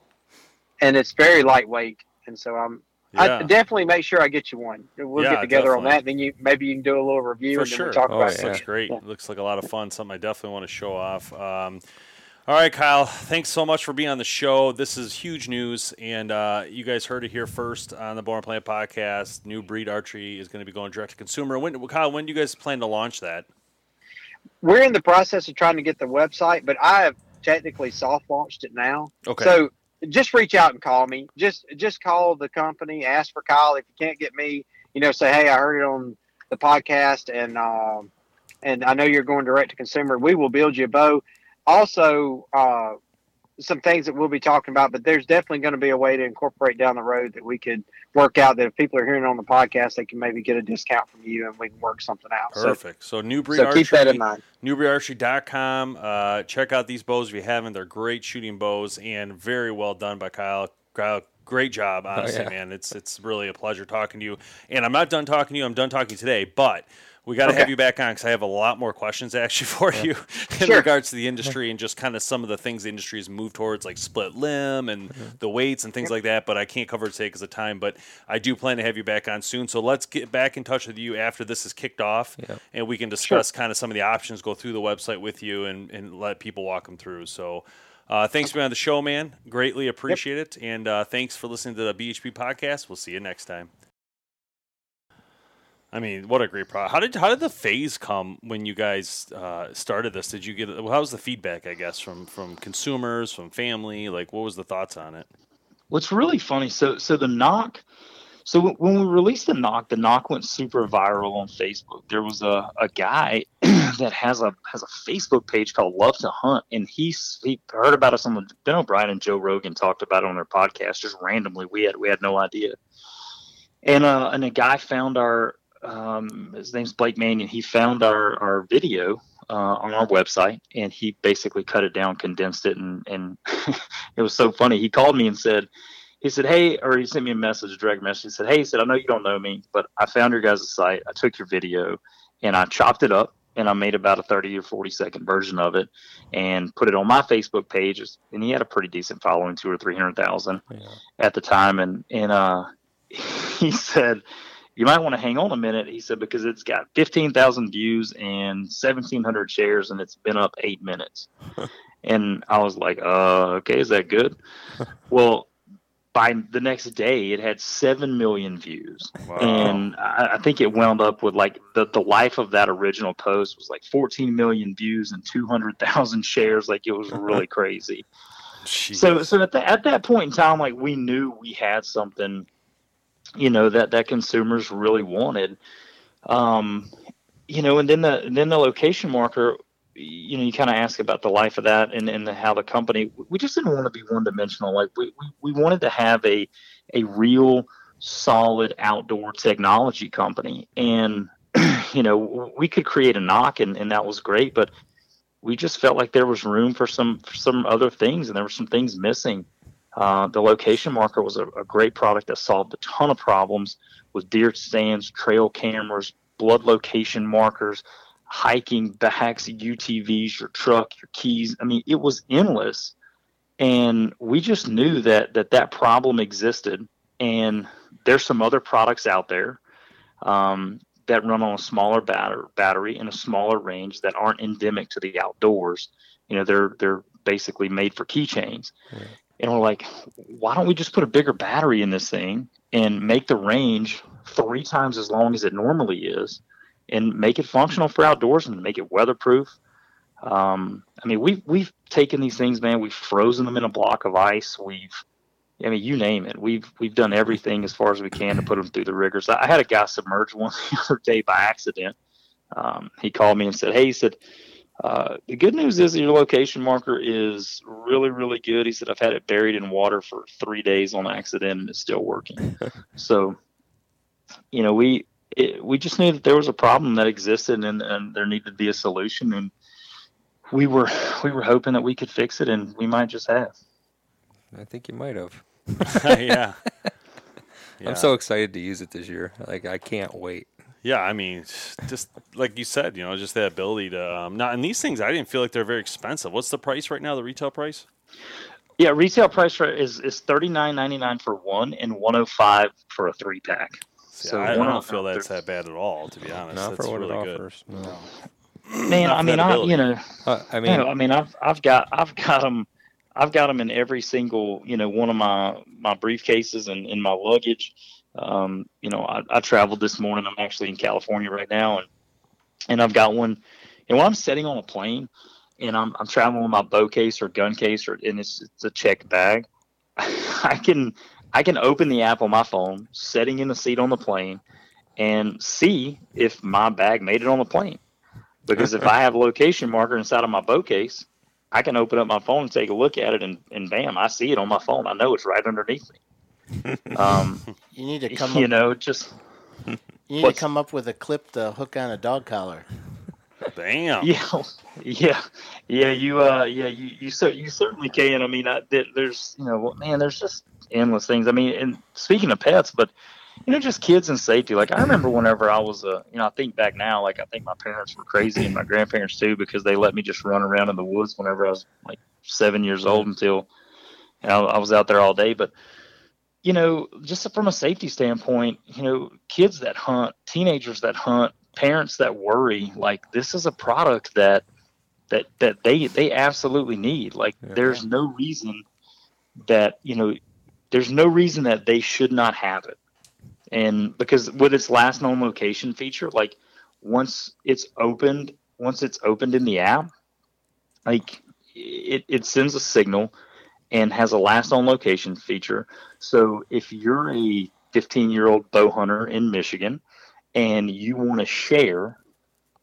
Speaker 2: And it's very lightweight. And so I'm
Speaker 1: yeah.
Speaker 2: I definitely make sure I get you one. We'll
Speaker 1: Yeah,
Speaker 2: get together on
Speaker 1: definitely.
Speaker 2: that. Then you maybe you can do a little review
Speaker 1: For
Speaker 2: and then
Speaker 1: sure.
Speaker 2: we talk
Speaker 4: Oh,
Speaker 2: about
Speaker 4: yeah.
Speaker 2: it.
Speaker 1: Looks great.
Speaker 2: Yeah.
Speaker 1: Looks like a lot of fun. Something I definitely want to show off. Um, all right, Kyle. Thanks so much for being on the show. This is huge news, and uh, you guys heard it here first on the Born Planet podcast. New breed archery is going to be going direct to consumer. When, Kyle, when do you guys plan to launch that?
Speaker 2: We're in the process of trying to get the website, but I have technically soft launched it now.
Speaker 1: Okay.
Speaker 2: So just reach out and call me. Just just call the company, ask for Kyle. If you can't get me, you know, say, hey, I heard it on the podcast, and um, and I know you're going direct to consumer. We will build you a bow. Also, uh, some things that we'll be talking about, but there's definitely going to be a way to incorporate down the road that we could work out. That if people are hearing on the podcast, they can maybe get a discount from you, and we can work something out. So-
Speaker 1: Perfect. So, New Breed
Speaker 2: So,
Speaker 1: Archery.
Speaker 2: keep that in mind.
Speaker 1: newbreedarchery.com. Uh, check out these bows if you haven't. They're great shooting bows and very well done by Kyle. Kyle great job, honestly,
Speaker 4: Oh, yeah.
Speaker 1: man. It's it's really a pleasure talking to you. And I'm not done talking to you. I'm done talking today, but we got to have you back on because I have a lot more questions actually for you in
Speaker 2: Sure.
Speaker 1: regards to the industry and just kind of some of the things the industry has moved towards, like split limb and the weights and things like that. But I can't cover it today because of time. But I do plan to have you back on soon. So let's get back in touch with you after this is kicked off,
Speaker 4: Yep.
Speaker 1: and we can discuss kind of some of the options, go through the website with you, and, and let people walk them through. So. Uh, thanks for being on the show, man. Greatly appreciate it. And uh, thanks for listening to the BHP podcast. We'll see you next time. I mean, what a great product. How did how did the phase come when you guys uh, started this? Did you get how was the feedback? I guess from from consumers, from family. Like, what was the thoughts on it?
Speaker 3: What's really funny, so so the nock, so when- we released the nock, the nock went super viral on Facebook. There was a, a guy that has a has a Facebook page called Love to Hunt, and he's he heard about us on the Ben O'Brien and Joe Rogan talked about it on their podcast just randomly. We had we had no idea, and uh and a guy found our um his name's Blake Mannion. He found our our video uh, on our website, and he basically cut it down, condensed it, and and it was so funny. He called me and said, he said, hey, or he sent me a message, a direct message. He said, hey, he said, I know you don't know me, but I found your guys' site. I took your video and I chopped it up and I made about a 30 or 40 second version of it and put it on my Facebook page. And he had a pretty decent following, two or 300,000
Speaker 4: Yeah.
Speaker 3: at the time. And, and, uh, he said, you might want to hang on a minute. He said, because it's got 15,000 views and 1,700 shares and it's been up eight minutes. and I was like, uh, okay, is that good? well, by the next day, it had 7 million views. And I, I think it wound up with like the, the life of that original post was like 14 million views and 200,000 shares. Like it was really crazy. So, so at, the, at that point in time, like we knew we had something, you know, that that consumers really wanted. Um, you know, and then the then the location marker, you know, you kind of ask about the life of that and and how the company. We just didn't want to be one dimensional. Like we, we we wanted to have a a real solid outdoor technology company, and you know, we could create a nock, and and that was great, but we just felt like there was room for some for some other things, and there were some things missing. Uh, the location marker was a, a great product that solved a ton of problems with deer stands, trail cameras, blood location markers, hiking bags, UTVs, your truck, your keys. I mean, it was endless, and we just knew that that that problem existed. And there's some other products out there um, that run on a smaller batter, battery in a smaller range that aren't endemic to the outdoors. You know, they're they're basically made for keychains. And we're like, why don't we just put a bigger battery in this thing and make the range three times as long as it normally is, and make it functional for outdoors and make it weatherproof. Um, I mean, we've we've taken these things, man. We've frozen them in a block of ice. We've I mean, you name it. We've we've done everything as far as we can to put them through the rigors. I had a guy submerge one the other day by accident. Um, he called me and said, "Hey," he said, uh, "The good news is your location marker is really, really good." He said, "I've had it buried in water for three days on accident, and it's still working." so, you know, we it, we just knew that there was a problem that existed, and, and there needed to be a solution, and we were we were hoping that we could fix it, and we might just have.
Speaker 4: I think you might have.
Speaker 1: yeah. Yeah.
Speaker 4: I'm so excited to use it this year. Like I can't wait.
Speaker 1: Yeah, I mean, just like you said, you know, just the ability to um, not. And these things, I didn't feel like they're very expensive. What's the price right now? The retail price?
Speaker 3: Yeah, retail price for- is is thirty nine ninety nine for one and one hundred five for a three pack.
Speaker 1: So I, I don't feel that's that bad at all, to be honest.
Speaker 4: Not
Speaker 1: that's
Speaker 4: for what
Speaker 1: really
Speaker 4: it
Speaker 1: good.
Speaker 4: offers. No.
Speaker 3: Man, I mean, I
Speaker 1: ability.
Speaker 3: you know,
Speaker 4: Uh, I
Speaker 3: I
Speaker 4: mean,
Speaker 3: mean, I mean, I've I've got I've got them, I've got them in every single you know one of my my briefcases and in my luggage. Um, you know, I, I traveled this morning. I'm actually in California right now, and and I've got one. And when I'm sitting on a plane, and I'm I'm traveling with my bow case or gun case, or and it's it's a checked bag, I can I can open the app on my phone, sitting in the seat on the plane, and see if my bag made it on the plane. Because if I have a location marker inside of my bow case, I can open up my phone and take a look at it, and, and bam, I see it on my phone. I know it's right underneath me. Um,
Speaker 5: You need to come
Speaker 3: you
Speaker 5: up,
Speaker 3: know, just
Speaker 5: you need to come up with a clip to hook on a dog collar.
Speaker 1: Damn.
Speaker 3: yeah, yeah, yeah. You, uh, yeah, you, you, cer- you certainly can. I mean, I, there, there's, you know, man, there's just endless things. I mean, and speaking of pets, but you know, just kids and safety. Like I remember whenever I was, uh, you know, I think back now, like I think my parents were crazy and my grandparents too because they let me just run around in the woods whenever I was like seven years old until you know, I was out there all day. But you know, just from a safety standpoint, you know, kids that hunt, teenagers that hunt, parents that worry, like this is a product that that that they they absolutely need. Like
Speaker 4: Yeah.
Speaker 3: there's no reason that you know there's no reason that they should not have it. And because with its last known location feature, like once it's opened, once it's opened in the app, like it, it sends a signal and has a last on location feature. So if you're a 15 year old bow hunter in Michigan and you want to share,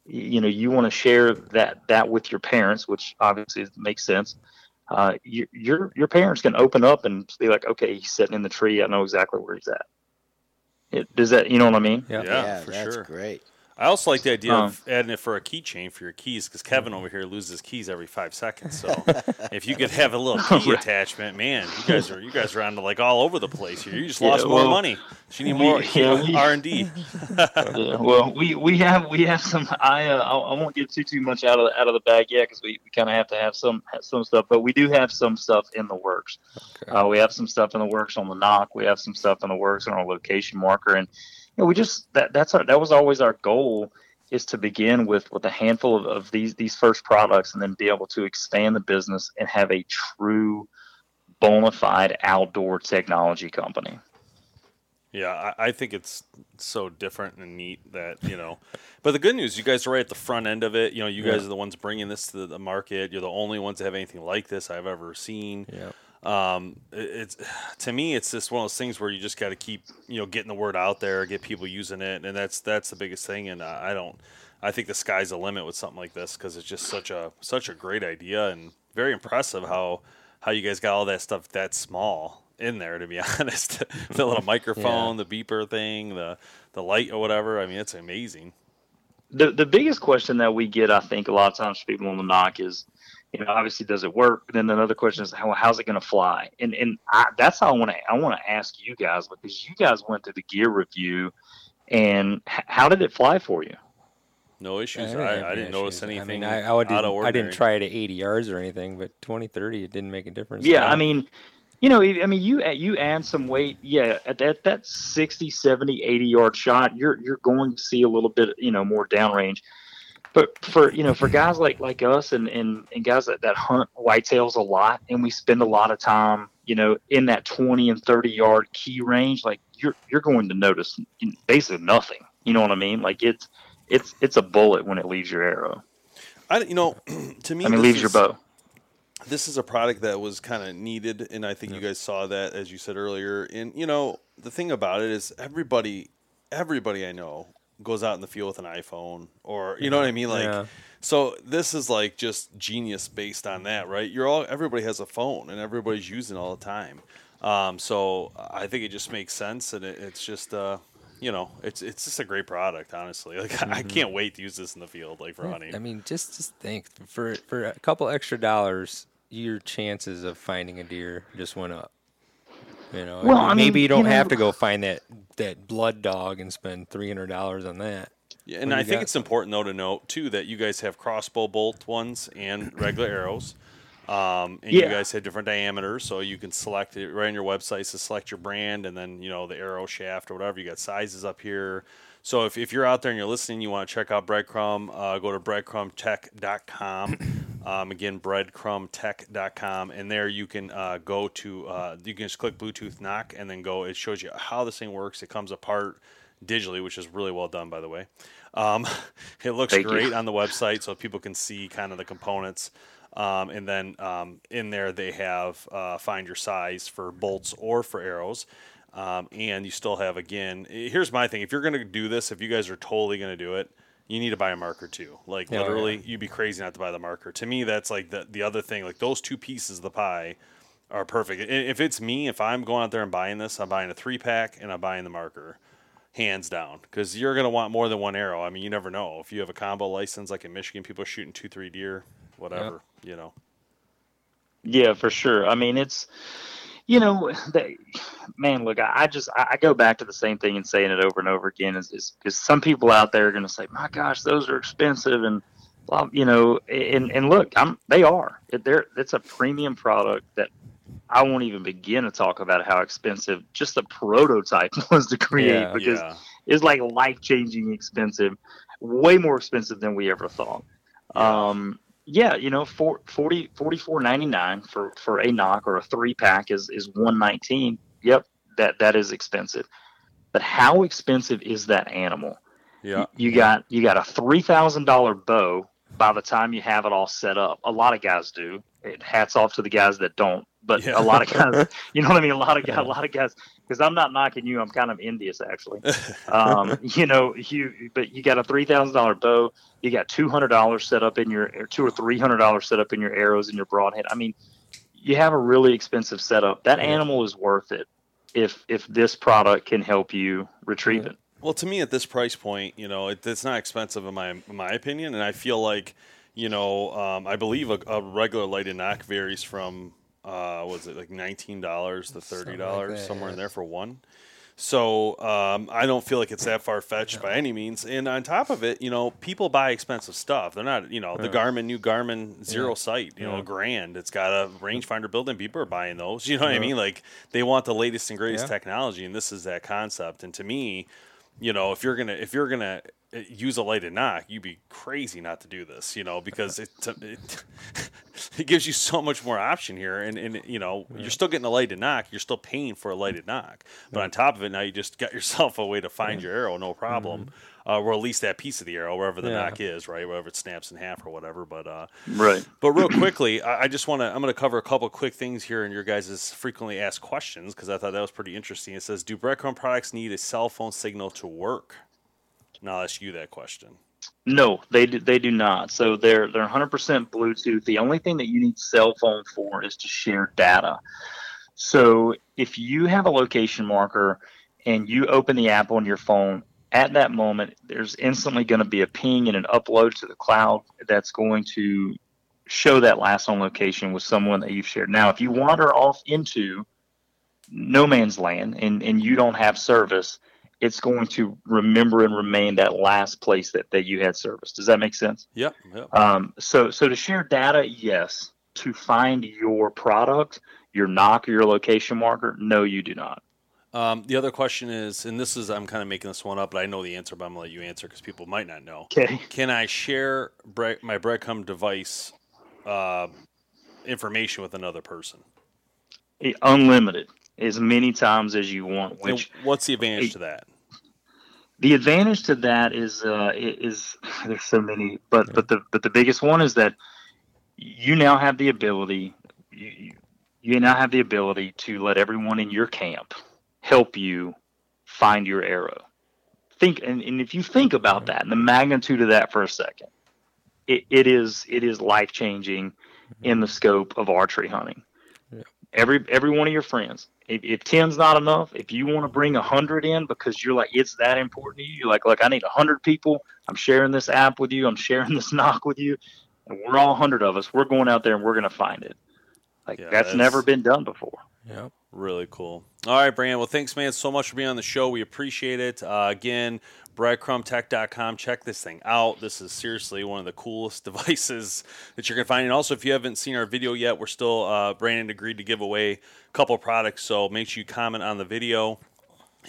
Speaker 3: you know, you want to share that that with your parents, which obviously makes sense. Uh, your your your parents can open up and be like, okay, he's sitting in the tree. I know exactly where he's at. It, does that you know what I mean?
Speaker 4: Yeah.
Speaker 1: Yeah, for
Speaker 5: that's
Speaker 1: sure.
Speaker 5: great.
Speaker 1: I also like the idea
Speaker 3: Um,
Speaker 1: of adding it for a keychain for your keys because Kevin over here loses keys every five seconds. So if you could have a little key attachment, man, you guys are you guys are on to like all over the place here. You just
Speaker 3: Yeah,
Speaker 1: lost more money. You need more R and D.
Speaker 3: well, we, we have we have some. I uh, I won't get too too much out of the, out of the bag yet because we, we kind of have to have some some stuff, but we do have some stuff in the works.
Speaker 4: Okay.
Speaker 3: Uh, we have some stuff in the works on the nock. We have some stuff in the works on our location marker, and know, we just that that's our that was always our goal is to begin with with a handful of, of these these first products, and then be able to expand the business and have a true bona fide outdoor technology company.
Speaker 1: Yeah, I, I think it's so different and neat that you know. But the good news, you guys are right at the front end of it. You know, you guys are the ones bringing this to the market. You're the only ones that have anything like this I've ever seen.
Speaker 4: Yeah.
Speaker 1: Um, it- it's to me it's just one of those things where you just got to keep you know getting the word out there get people using it and that's that's the biggest thing and i I don't i think the sky's the limit with something like this because it's just such a such a great idea and very impressive how how you guys got all that stuff that small in there to be honest. The little microphone the beeper thing the the light or whatever i mean it's amazing.
Speaker 3: The the biggest question that we get, I think, a lot of times from people on the nock is, you know, obviously, does it work? But then another question is, how, how's it going to fly? And and I, that's how I want to I want to ask you guys because you guys went to the gear review, and h- how did it fly for you?
Speaker 1: no issues
Speaker 4: didn't have
Speaker 1: I, I didn't notice anything
Speaker 4: I mean, I, I, didn't,
Speaker 1: of
Speaker 4: I didn't try it at 80 yards or anything, but 20, 30, it didn't make a difference.
Speaker 3: Yeah, I mean, you know, I mean, you you add some weight, yeah, at that that 60, 70, 80 yard shot, you're you're going to see a little bit, you know, more downrange. But for you know, for guys like like us and and, and guys that, that hunt whitetails a lot, and we spend a lot of time, you know, in that twenty and thirty yard key range, like you're you're going to notice basically nothing. You know what I mean? Like it's it's it's a bullet when it leaves your arrow.
Speaker 1: I, you know, to me,
Speaker 3: I mean,
Speaker 1: this
Speaker 3: leaves your
Speaker 1: is-
Speaker 3: bow.
Speaker 1: this is a product that was kind of needed and i think you guys saw that as you said earlier and you know the thing about it is everybody everybody i know goes out in the field with an iphone or you know what i mean? Like
Speaker 4: Yeah.
Speaker 1: so this is like just genius based on that right? You're all everybody has a phone and everybody's using it all the time. Um, so i think it just makes sense and it, it's just uh, you know it's it's just a great product honestly. Like i can't wait to use this in the field like for
Speaker 4: Yeah,
Speaker 1: hunting
Speaker 4: I mean, just just think for for a couple extra dollars, your chances of finding a deer just went up. You know,
Speaker 3: Well,
Speaker 4: I mean,
Speaker 3: I
Speaker 4: maybe
Speaker 3: mean,
Speaker 4: you don't
Speaker 3: you
Speaker 4: have to go find that that blood dog and spend three hundred dollars on that.
Speaker 1: Yeah, and I think
Speaker 4: got?
Speaker 1: it's important though to note too that you guys have crossbow bolt ones and regular arrows. Um, and you guys have different diameters, so you can select it right on your website to select your brand, and then you know the arrow shaft or whatever. You got sizes up here. So if, if you're out there and you're listening, you want to check out Breadcrumb, uh, go to breadcrumbtech.com. Um, again, breadcrumbtech.com, and there you can uh, go to uh, you can just click Bluetooth nock, and then go. It shows you how this thing works. It comes apart digitally, which is really well done, by the way. Um, it looks
Speaker 3: Thank you.
Speaker 1: great on the website, so people can see kind of the components. Um, and then um, in there they have uh, find your size for bolts or for arrows. Um, and you still have again. eh, Here's my thing: if you're going to do this, if you guys are totally going to do it, you need to buy a marker too. Like
Speaker 4: Yeah,
Speaker 1: literally, you'd be crazy not to buy the marker. To me, that's like the the other thing. Like those two pieces of the pie are perfect. If it's me, if I'm going out there and buying this, I'm buying a three pack and I'm buying the marker, hands down. Because you're gonna want more than one arrow. I mean, you never know. If you have a combo license, like in Michigan, people are shooting two, three deer, whatever. You know.
Speaker 3: Yeah, for sure. I mean, it's you know, they, man, look, I, I just I, I go back to the same thing and saying it over and over again is is because some people out there are going to say, my gosh, those are expensive and. Well, you know, and and look, I'm they are. They're it's a premium product that I won't even begin to talk about how expensive just the prototype was to create
Speaker 4: Yeah.
Speaker 3: because
Speaker 1: Yeah.
Speaker 3: it's like life changing expensive, way more expensive than we ever thought. Um, yeah, you know, for 40 44.99 for for a nock or a three pack is is 119. Yep, that that is expensive. But how expensive is that animal?
Speaker 1: Yeah.
Speaker 3: You got you got a three thousand dollar bow by the time you have it all set up. A lot of guys do. It, hats off to the guys that don't. But
Speaker 1: Yeah.
Speaker 3: a lot of guys, you know what I mean. A lot of guys, a lot of guys. Because I'm not knocking you. I'm kind of envious, actually. Um, you know, you but you got a three thousand dollar bow. You got two hundred dollars set up in your or two or three hundred dollars set up in your arrows and your broadhead. I mean, you have a really expensive setup. That animal is worth it if if this product can help you retrieve it.
Speaker 1: Well, to me, at this price point, you know, it, it's not expensive in my in my opinion, and I feel like, you know, um, I believe a, a regular lighted nock varies from, uh, was it like nineteen dollars to thirty dollars,
Speaker 4: that,
Speaker 1: somewhere in there for one. So um, I don't feel like it's that far fetched by any means. And on top of it, you know, people buy expensive stuff. They're not, you know, the Garmin new Garmin Xero Sight, you know, grand. It's got a rangefinder built in. People are buying those. You know what I mean? Like they want the latest and greatest
Speaker 4: Yeah.
Speaker 1: technology, and this is that concept. And to me, you know, if you're gonna if you're gonna use a lighted nock, you'd be crazy not to do this, you know, because it it, it gives you so much more option here, and and you know you're still getting a lighted nock, you're still paying for a lighted nock, but on top of it, now you just got yourself a way to find your arrow, no problem, uh, or at least that piece of the arrow, wherever the
Speaker 4: Yeah.
Speaker 1: nock is, right, wherever it snaps in half or whatever, but. uh
Speaker 3: Right.
Speaker 1: but real quickly, I I just want to. I'm going to cover a couple quick things here in your guys' frequently asked questions because I thought that was pretty interesting. It says, "Do breadcrumb products need a cell phone signal to work?" Now I'll ask you that question.
Speaker 3: No, they do, they do not. So they're they're 100% Bluetooth. The only thing that you need cell phone for is to share data. So if you have a location marker and you open the app on your phone, at that moment there's instantly going to be a ping and an upload to the cloud that's going to show that last known location with someone that you've shared. Now, if you wander off into no man's land and, and you don't have service, it's going to remember and remain that last place that, that you had service. Does that make sense?
Speaker 1: Yep. Yep.
Speaker 3: Um, so, so to share data, yes. To find your product, your nock or your location marker, no, you do not.
Speaker 1: Um, the other question is, and this is I'm kind of making this one up, but I know the answer, but I'm gonna let you answer because people might not know.
Speaker 3: Okay.
Speaker 1: Can I share bre- my breadcrumb device uh, information with another person?
Speaker 3: Unlimited, as many times as you want.
Speaker 1: And
Speaker 3: Which
Speaker 1: what's the advantage to that?
Speaker 3: The advantage to that is uh, is there's so many, but but the but the biggest one is that you now have the ability. You, you- now have the ability to let everyone in your camp help you find your arrow. Think and, and if you think about that and the magnitude of that for a second, it, it is it is life changing in the scope of archery hunting. Every every one of your friends. If, if ten's not enough, if you want to bring a hundred in because you're like it's that important to you, you're like, look, I need a hundred people. I'm sharing this app with you. I'm sharing this nock with you, and we're all hundred of us. We're going out there and we're gonna find it. Like
Speaker 1: Yeah,
Speaker 3: that's,
Speaker 1: that's-
Speaker 3: never been done before.
Speaker 4: Yep.
Speaker 1: Really cool. All right, Brandon. Well, thanks, man, so much for being on the show. We appreciate it. Uh, again, breadcrumbtech.com. Check this thing out. This is seriously one of the coolest devices that you're going to find. And also, if you haven't seen our video yet, we're still, uh, Brandon agreed to give away a couple products. So make sure you comment on the video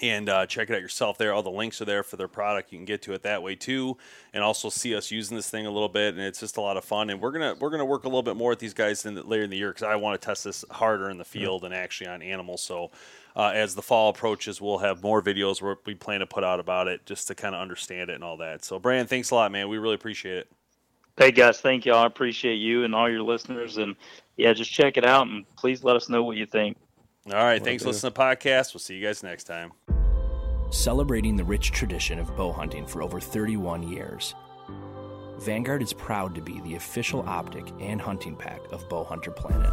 Speaker 1: and uh, check it out yourself there. All the links are there for their product. You can get to it that way too, and also see us using this thing a little bit. And it's just a lot of fun. And we're gonna we're gonna work a little bit more with these guys in the, later in the year because I want to test this harder in the field and actually on animals. So uh, as the fall approaches, we'll have more videos where we plan to put out about it just to kind of understand it and all that. So Brandon, thanks a lot, man. We really appreciate it.
Speaker 3: Hey guys, thank y'all. I appreciate you and all your listeners. And yeah, just check it out and please let us know what you think.
Speaker 1: All right, thanks for listening to the podcast. We'll see you guys next time.
Speaker 6: Celebrating the rich tradition of bow hunting for over 31 years. Vanguard is proud to be the official optic and hunting pack of Bow Hunter Planet.